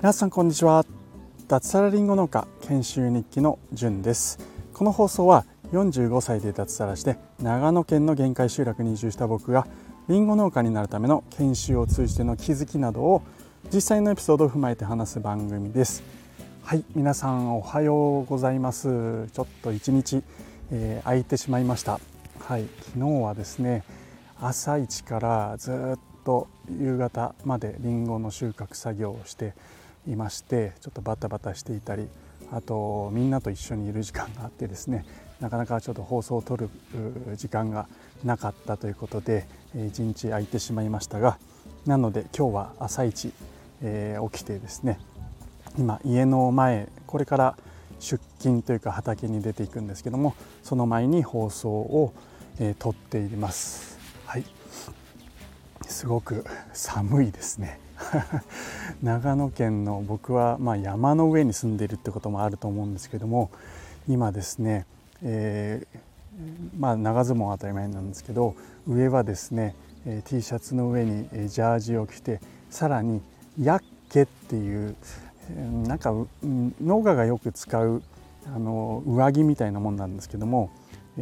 皆さんこんにちは。脱サラリンゴ農家研修日記のじゅんです。この放送は45歳で脱サラして長野県の限界集落に移住した僕がリンゴ農家になるための研修を通じての気づきなどを実際のエピソードを踏まえて話す番組です。はい皆さんおはようございます。ちょっと一日、えー、空いてしまいました。はい昨日はですね朝一からずっと夕方までりんごの収穫作業をしていましてちょっとバタバタしていたりあとみんなと一緒にいる時間があってですねなかなかちょっと放送を撮る時間がなかったということで一日空いてしまいましたがなので今日は朝一、えー、起きてですね今家の前これから出勤というか畑に出ていくんですけどもその前に放送を、えー、撮っています。すごく寒いですね。長野県の僕はまあ山の上に住んでいるってこともあると思うんですけども今ですね、えー、まあ、長ズボンは当たり前なんですけど上はですねえ T シャツの上にジャージを着てさらにヤッケっていうなんか農家がよく使うあの上着みたいなもんなんですけども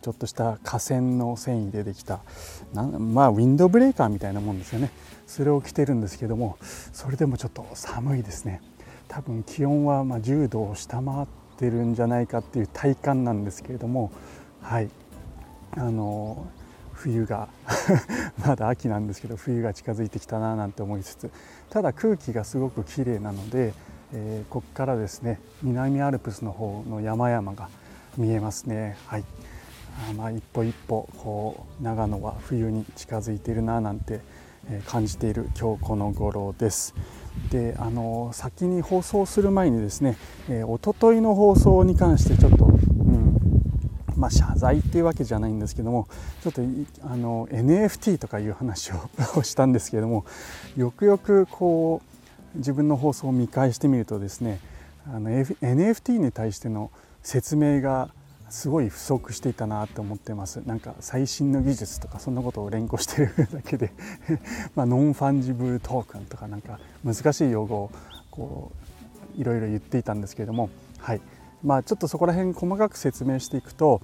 ちょっとした河川の繊維でできたまあウィンドブレーカーみたいなもんですよね。それを着てるんですけどもそれでもちょっと寒いですね。多分気温はま10度を下回ってるんじゃないかっていう体感なんですけれどもはい。あの冬が まだ秋なんですけど冬が近づいてきたななんて思いつつただ空気がすごく綺麗なので、えー、ここからですね南アルプスの方の山々が見えますね。はい。まあ、一歩一歩こう長野は冬に近づいているななんて感じている今日この頃です。であの先に放送する前にですね、えー、おとといの放送に関してちょっとうんまあ、謝罪っていうわけじゃないんですけどもちょっとあの NFT とかいう話 をしたんですけれどもよくよくこう自分の放送を見返してみるとですねあの NFT に対しての説明がすごい不足していたなと思ってます。なんか最新の技術とかそんなことを連呼してるだけで。まあ non-fungible token とかなんか難しい用語をこういろいろ言っていたんですけれども。はい。まあ、ちょっとそこら辺細かく説明していくと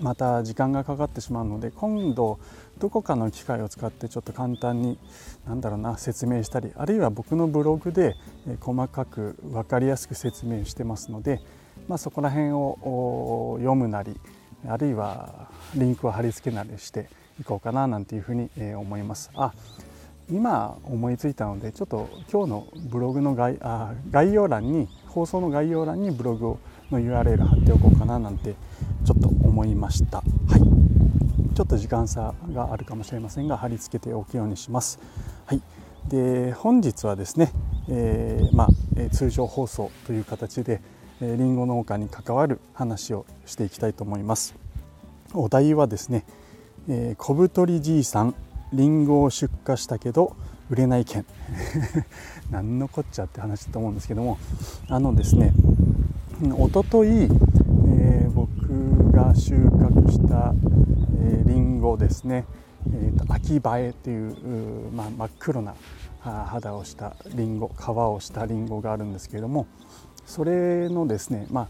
また時間がかかってしまうので今度どこかの機械を使ってちょっと簡単に何だろうな説明したりあるいは僕のブログで細かく分かりやすく説明してますので、まあ、そこら辺を読むなりあるいはリンクを貼り付けなりしていこうかななんていうふうに思います。あ今思いついたのでちょっと今日のブログの概あ概要欄に放送の概要欄にブログの URL 貼っておこうかななんてちょっと思いました。はいちょっと時間差があるかもしれませんが貼り付けておくようにします。はい、で本日はですね、えー、まあ、通常放送という形でりんご農家に関わる話をしていきたいと思います。お題はですね、えー、小太りじいさんりんごを出荷したけど売れない件 何のこっちゃって話だと思うんですけどもあのですねおととい、えー、僕が収穫したりんごですね、えーと、秋映えというまあ、真っ黒な肌をしたりんご皮をしたりんごがあるんですけれどもそれのですねまあ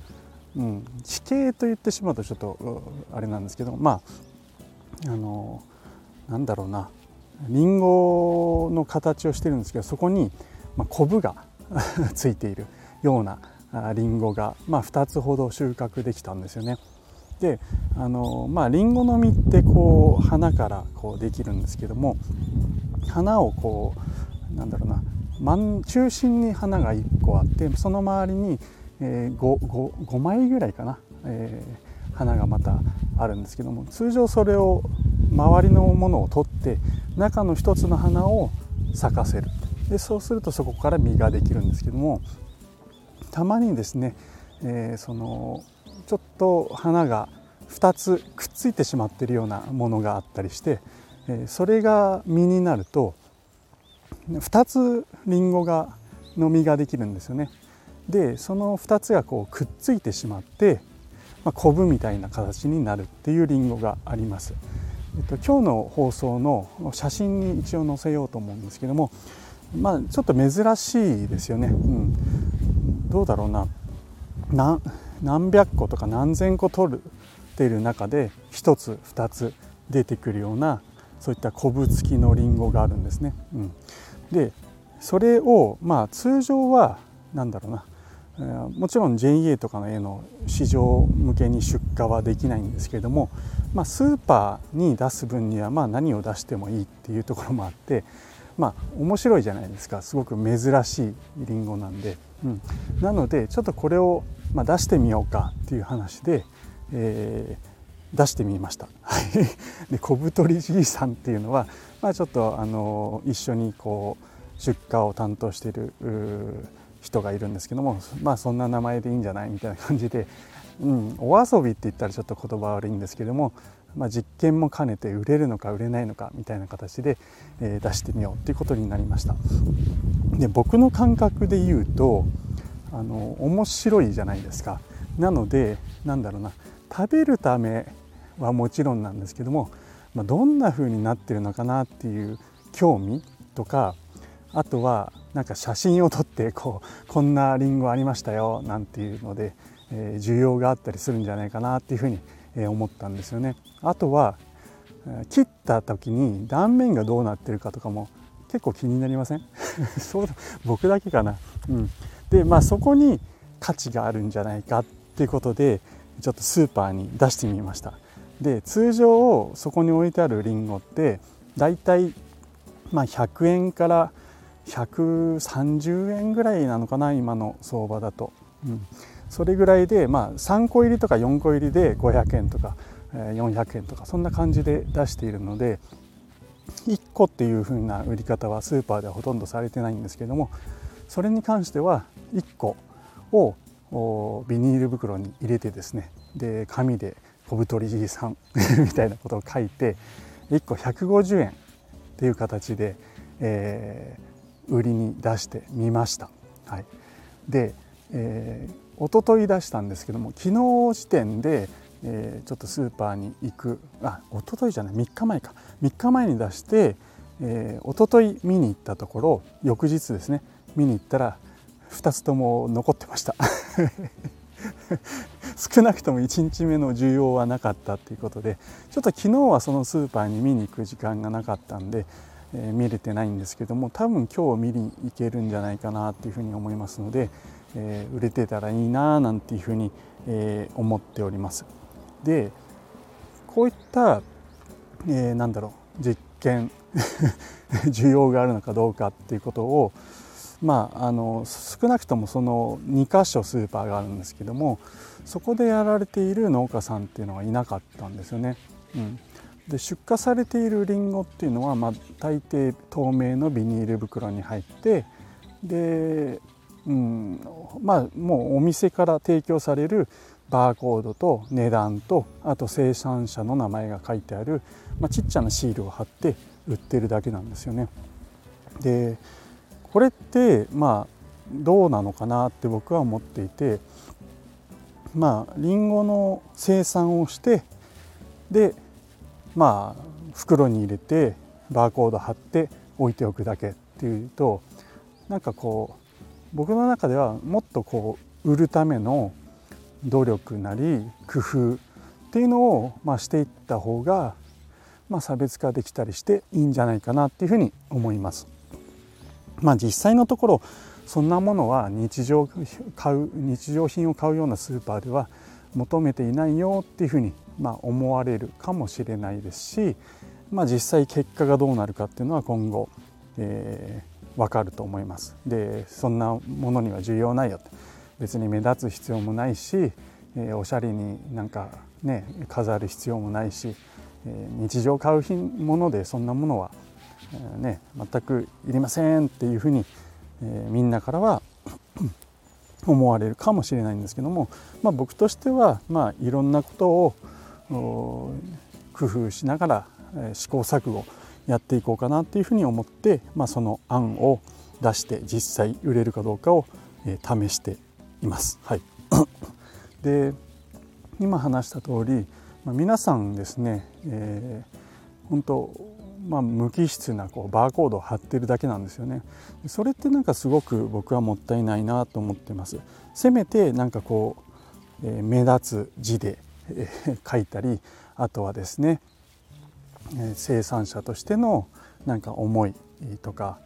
うん、地形と言ってしまうとちょっとあれなんですけどまああのなんだろうなりんごの形をしてるんですけどそこに、まあ、コブが ついているようなりんごが、まあ、2つほど収穫できたんですよね。であのまありんごの実ってこう花からこうできるんですけども花をこうなんだろうな真中心に花が1個あってその周りに、え、5, 5, 5枚ぐらいかな、えー、花がまたあるんですけども通常それを周りのものを取って中の一つの花を咲かせる。でそうするとそこから実ができるんですけどもたまにですね、えー、そのちょっと花が2つくっついてしまっているようなものがあったりして、えー、それが実になると2つりんごがの実ができるんですよね。でその2つがこうくっついてしまって、まあ、コブみたいな形になるっていうりんごがあります。えっと、今日の放送の写真に一応載せようと思うんですけども、まあ、ちょっと珍しいですよね。うん、どうだろうな何百個とか何千個取っている中で1つ2つ出てくるようなそういったコブ付きのリンゴがあるんですね。うん、でそれをまあ通常は何だろうな。もちろん JA とかの絵の市場向けに出荷はできないんですけれども、まあ、スーパーに出す分にはまあ何を出してもいいっていうところもあってまあ面白いじゃないですか。すごく珍しいりんごなんで、うん、なのでちょっとこれをま出してみようかっていう話で、えー、出してみました。で小太りじいさんっていうのは、まあ、ちょっとあの一緒にこう出荷を担当している人がいるんですけどもまあそんな名前でいいんじゃないみたいな感じで、うん、お遊びって言ったらちょっと言葉悪いんですけども、まあ、実験も兼ねて売れるのか売れないのかみたいな形で、えー、出してみようっていうことになりました。で僕の感覚で言うとあの面白いじゃないですか。なのでなんだろうな食べるためはもちろんなんですけども、まあ、どんな風になってるのかなっていう興味とかあとはなんか写真を撮ってこうこんなリンゴありましたよなんていうので、えー、需要があったりするんじゃないかなっていうふうに、え、思ったんですよね。あとは切った時に断面がどうなってるかとかも結構気になりません？そう僕だけかな？うん、でまあそこに価値があるんじゃないかっていうことでちょっとスーパーに出してみました。で通常そこに置いてあるリンゴってだいたいまあ100円から130円ぐらいなのかな今の相場だと、うん、それぐらいで、まあ、3個入りとか4個入りで500円とか400円とかそんな感じで出しているので1個っていう風な売り方はスーパーではほとんどされてないんですけどもそれに関しては1個をビニール袋に入れてですねで紙で小太りさん みたいなことを書いて1個150円っていう形で、えー、売りに出してみました。はい、で、えー、一昨日出したんですけども昨日時点で、えー、ちょっとスーパーに行くあ一昨日じゃない3日前か。3日前に出して、えー、一昨日見に行ったところ翌日ですね見に行ったら2つとも残ってました。少なくとも1日目の需要はなかったっていうことでちょっと昨日はそのスーパーに見に行く時間がなかったんでえ見れてないんですけども多分今日見に行けるんじゃないかなっていうふうに思いますので、えー、売れてたらいいななんていうふうに、えー、思っております。でこういった、えー、なんだろう実験 需要があるのかどうかっていうことをまあ、あの少なくともその2箇所スーパーがあるんですけどもそこでやられている農家さんっていうのはいなかったんですよね。うん、で出荷されているりんごっていうのは、まあ、大抵透明のビニール袋に入ってで、うんまあ、もうお店から提供されるバーコードと値段とあと生産者の名前が書いてある、まあ、ちっちゃなシールを貼って売ってるだけなんですよね。でこれってまあどうなのかなって僕は思っていてまありんごの生産をしてでまあ袋に入れてバーコード貼って置いておくだけっていうとなんかこう僕の中ではもっとこう売るための努力なり工夫っていうのを、まあ、していった方が、まあ、差別化できたりしていいんじゃないかなっていうふうに思います。まあ、実際のところそんなものは日常買う日常品を買うようなスーパーでは求めていないよっていうふうにま、思われるかもしれないですし、まあ、実際結果がどうなるかっていうのは今後、えー、分かると思います。でそんなものには需要ないよって別に目立つ必要もないし、えー、おしゃれになんかね飾る必要もないし、えー、日常買う品ものでそんなものは、ね、全くいりませんっていうふうに、えみんなからは 思われるかもしれないんですけども、まあ、僕としては、まあ、いろんなことを工夫しながらえ試行錯誤やっていこうかなっていうふうに思って、まあ、その案を出して実際売れるかどうかをえ試しています。はい、で今話した通り、まあ、皆さんですね、え本当まあ、無機質なこうバーコードを貼ってるだけなんですよねそれってなんかすごく僕はもったいないなと思ってますせめてなんかこう、えー、目立つ字で、えー、書いたりあとはですね、えー、生産者としてのなんか思いとか、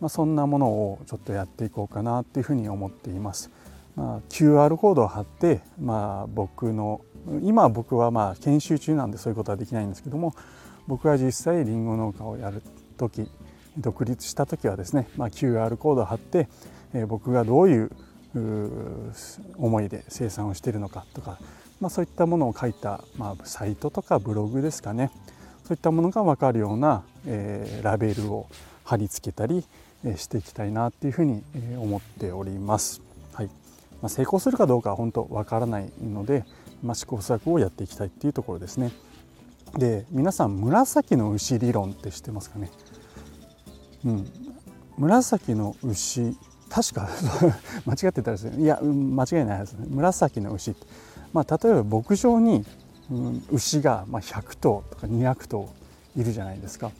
まあ、そんなものをちょっとやっていこうかなっていうふうに思っています。まあ、QR コードを貼って、まあ、僕の今僕はまあ研修中なんでそういうことはできないんですけども僕が実際りんご農家をやる時独立した時はですね、まあ、QR コードを貼って、えー、僕がどういう思いで生産をしているのかとか、まあ、そういったものを書いた、まあ、サイトとかブログですかねそういったものが分かるような、えー、ラベルを貼り付けたり、えー、していきたいなっていうふうに、えー、思っております。はいまあ、成功するかどうかは本当わからないので、まあ、試行錯誤をやっていきたいっていうところですね。で皆さん紫の牛理論って知ってますかね？うん。紫の牛確か 間違ってたらですねいや間違いないですね。紫の牛まあ例えば牧場に、うん、牛がま100頭とか200頭いるじゃないですか。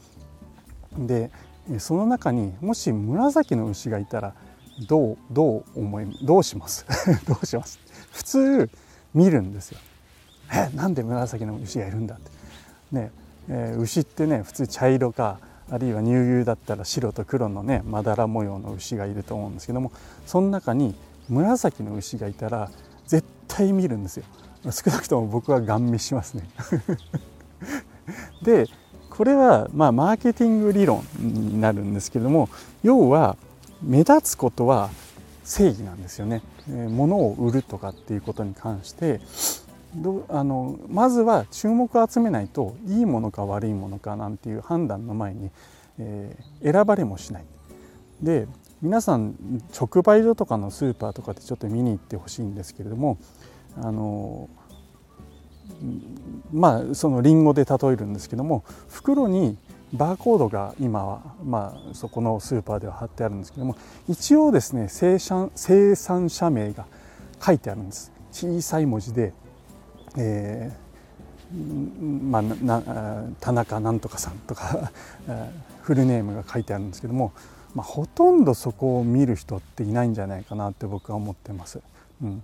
でその中にもし紫の牛がいたらどうどう思いどうします？どうします？普通見るんですよ。えなんで紫の牛がいるんだって。ねえー、牛ってね普通茶色かあるいは乳牛だったら白と黒のねまだら模様の牛がいると思うんですけどもその中に紫の牛がいたら絶対見るんですよ。少なくとも僕はガン見しますね。でこれはまあマーケティング理論になるんですけども要は目立つことは正義なんですよね、えー、物を売るとかっていうことに関してどあのまずは注目を集めないといいものか悪いものかなんていう判断の前に、えー、選ばれもしない。で皆さん直売所とかのスーパーとかでちょっと見に行ってほしいんですけれどもあのまあそのりんごで例えるんですけども袋にバーコードが今は、まあ、そこのスーパーでは貼ってあるんですけども一応ですね生産生産者名が書いてあるんです小さい文字でえー、まあ、な田中なんとかさんとか フルネームが書いてあるんですけども、まあ、ほとんどそこを見る人っていないんじゃないかなって僕は思ってます。うん、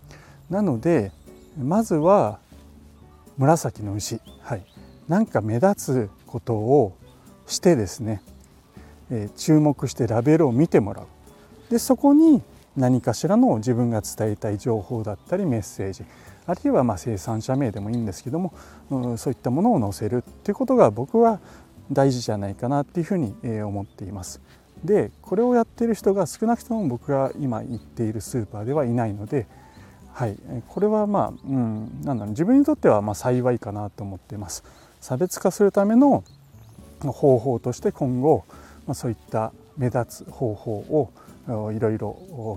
なのでまずは紫の牛、はい、なんか目立つことをしてですね、えー、注目してラベルを見てもらう。でそこに何かしらの自分が伝えたい情報だったりメッセージ。あるいはま生産者名でもいいんですけども、うん、そういったものを載せるっていうことが僕は大事じゃないかなっていうふうに思っています。でこれをやってる人が少なくとも僕が今行っているスーパーではいないので、はい、これはまあ、うん、なんだろう自分にとってはま幸いかなと思っています。差別化するための方法として今後、まあ、そういった目立つ方法をいろいろ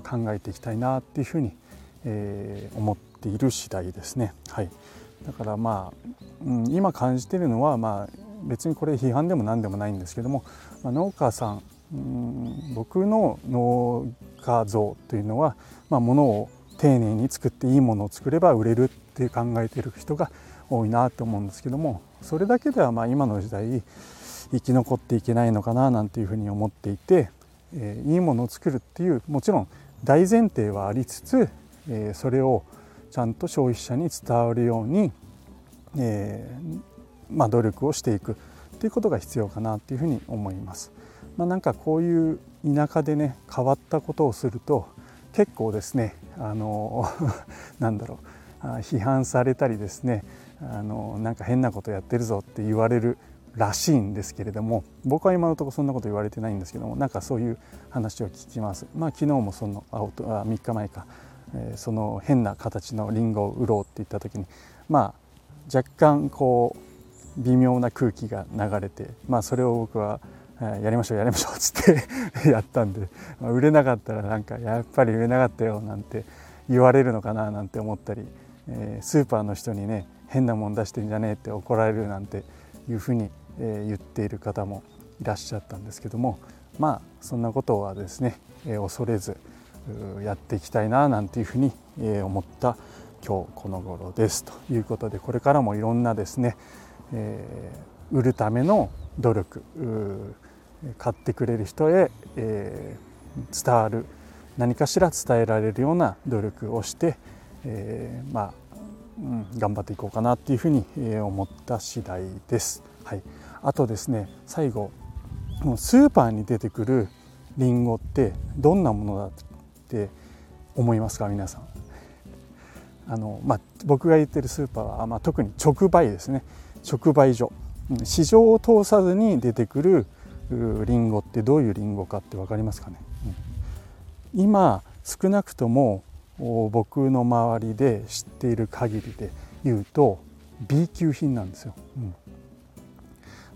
考えていきたいなっていうふうに、えー、思ってている次第ですね。はい、だからまあ、うん、今感じてるのは、まあ、別にこれ批判でも何でもないんですけども、まあ、農家さん、うん、僕の農家像というのは、まあ、物を丁寧に作っていいものを作れば売れるって考えてる人が多いなと思うんですけどもそれだけではま今の時代生き残っていけないのかななんていうふうに思っていて、えー、いいものを作るっていうもちろん大前提はありつつ、えー、それをちゃんと消費者に伝わるように、えー、まあ、努力をしていくっていうことが必要かなっていうふうに思います。まあ、なんかこういう田舎でね変わったことをすると結構ですねあの なんだろう批判されたりですねあのなんか変なことやってるぞって言われるらしいんですけれども僕は今のところそんなこと言われてないんですけどもなんかそういう話を聞きます。まあ、昨日もそのあ3日前かえその変な形のリンゴを売ろうって言った時にまあ若干こう微妙な空気が流れてまあそれを僕はやりましょうやりましょうっ つって やったんで、まあ、売れなかったらなんかやっぱり売れなかったよなんて言われるのかななんて思ったり、え、スーパーの人にね変なもん出してんじゃねえって怒られるなんていうふうに、え、言っている方もいらっしゃったんですけどもまあそんなことはですね、え、恐れずやっていきたいななんていうふうに思った今日この頃ですということでこれからもいろんなですね、えー、売るための努力買ってくれる人へ、えー、伝わる何かしら伝えられるような努力をして、えー、まあ、うん、頑張っていこうかなっていうふうに、思った次第です。はい、あとですね最後スーパーに出てくるりんごってどんなものだって思いますか皆さん。あの、まあ、僕が言ってるスーパーは、まあ、特に直売ですね。直売所。市場を通さずに出てくるりんごってどういうりんごかって分かりますかね、うん、今少なくとも僕の周りで知っている限りで言うと B 級品なんですよ、うん、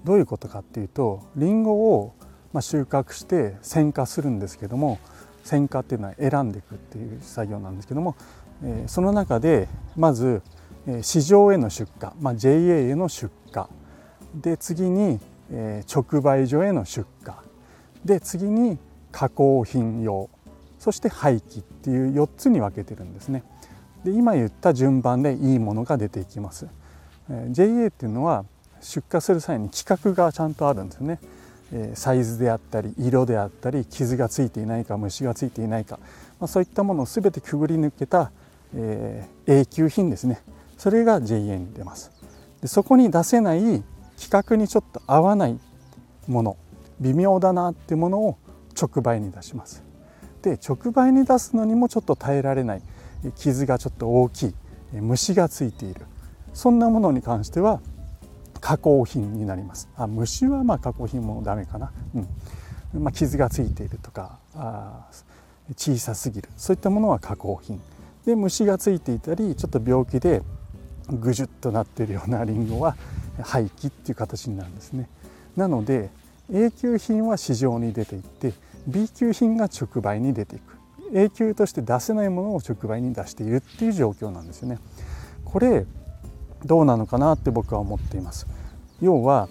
どういうことかっていうとりんごを収穫して選果するんですけども選果っていうのは選んでいくっていう作業なんですけどもえその中でまず市場への出荷、まあ、JA への出荷で次に直売所への出荷で次に加工品用そして廃棄っていう4つに分けてるんですね。で今言った順番でいいものが出ていきます。JA っていうのは出荷する際に規格がちゃんとあるんですよね。サイズであったり色であったり傷がついていないか虫がついていないか、ま、そういったものを全てくぐり抜けたえ、永久品ですね。それが JA に出ます。でそこに出せない規格にちょっと合わないもの微妙だなってものを直売に出します。で直売に出すのにもちょっと耐えられない傷がちょっと大きい虫がついている。そんなものに関しては加工品になります。あ虫はまあ加工品もダメかな、うん。まあ、傷がついているとかあ小さすぎる。そういったものは加工品。で虫がついていたりちょっと病気でぐじゅっとなっているようなりんごは廃棄っていう形になるんですね。なので A 級品は市場に出ていって B 級品が直売に出ていく。A 級として出せないものを直売に出しているっていう状況なんですよね。これどうなのかなって僕は思っています要は、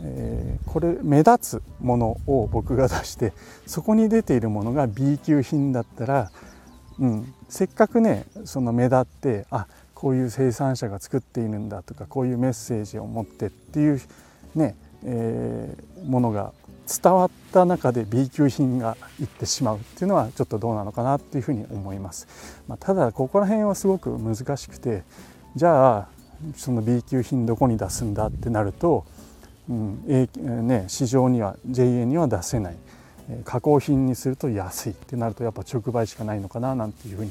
えー、これ目立つものを僕が出してそこに出ているものが B 級品だったらうん、せっかくねその目立ってあこういう生産者が作っているんだとかこういうメッセージを持ってっていうね、えー、ものが伝わった中で B 級品がいってしまうっていうのはちょっとどうなのかなっていうふうに思います。まあ、ただここら辺はすごく難しくてじゃあその B 級品どこに出すんだってなると、うんえね、市場には JA には出せない加工品にすると安いってなるとやっぱ直売しかないのかななんていうふう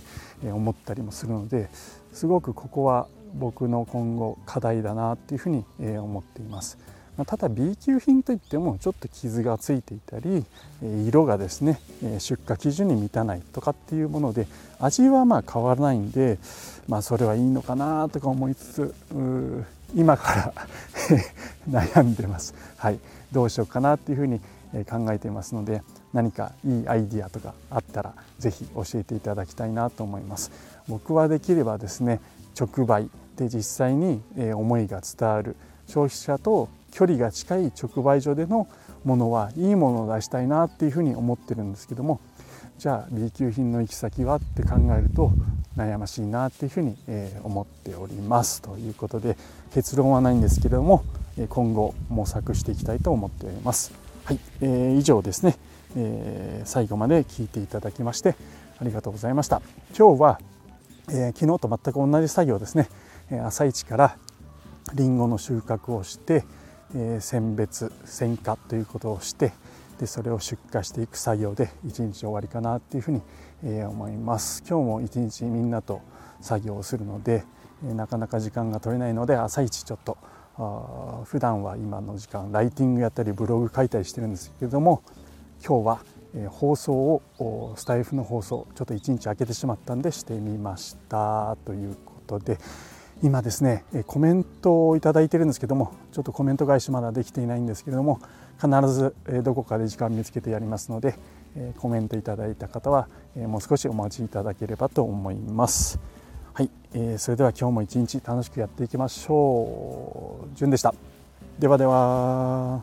に思ったりもするのですごくここは僕の今後課題だなっていうふうに思っています。まただ B 級品といってもちょっと傷がついていたり色がですね出荷基準に満たないとかっていうもので味はまあ変わらないんで、まあ、それはいいのかなとか思いつつ今から 悩んでます。はい、どうしようかなっていうふうに考えていますので何かいいアイディアとかあったら是非教えていただきたいなと思います僕はできればですね直売で実際に思いが伝わる消費者と距離が近い直売所でのものはいいものを出したいなっていうふうに思ってるんですけどもじゃあ B 級品の行き先はって考えると悩ましいなっていうふうに思っておりますということで結論はないんですけれども今後模索していきたいと思っております。はい、えー、以上ですね、えー、最後まで聞いていただきましてありがとうございました。今日は、えー、昨日と全く同じ作業ですね。朝一からりんごの収穫をして、え選別選果ということをしてでそれを出荷していく作業で一日終わりかなっていうふうに、え思います。今日も一日みんなと作業をするので、えなかなか時間が取れないので朝一ちょっとあ普段は今の時間ライティングやったりブログ書いたりしてるんですけれども今日は、え放送をスタイフの放送ちょっと1日空けてしまったんでしてみましたということで今ですねコメントを頂いてるんですけどもちょっとコメント返しまだできていないんですけれども必ずどこかで時間見つけてやりますのでコメントいただいた方はもう少しお待ちいただければと思います。はい、えー、それでは今日も一日楽しくやっていきましょう。じゅんでした。ではでは。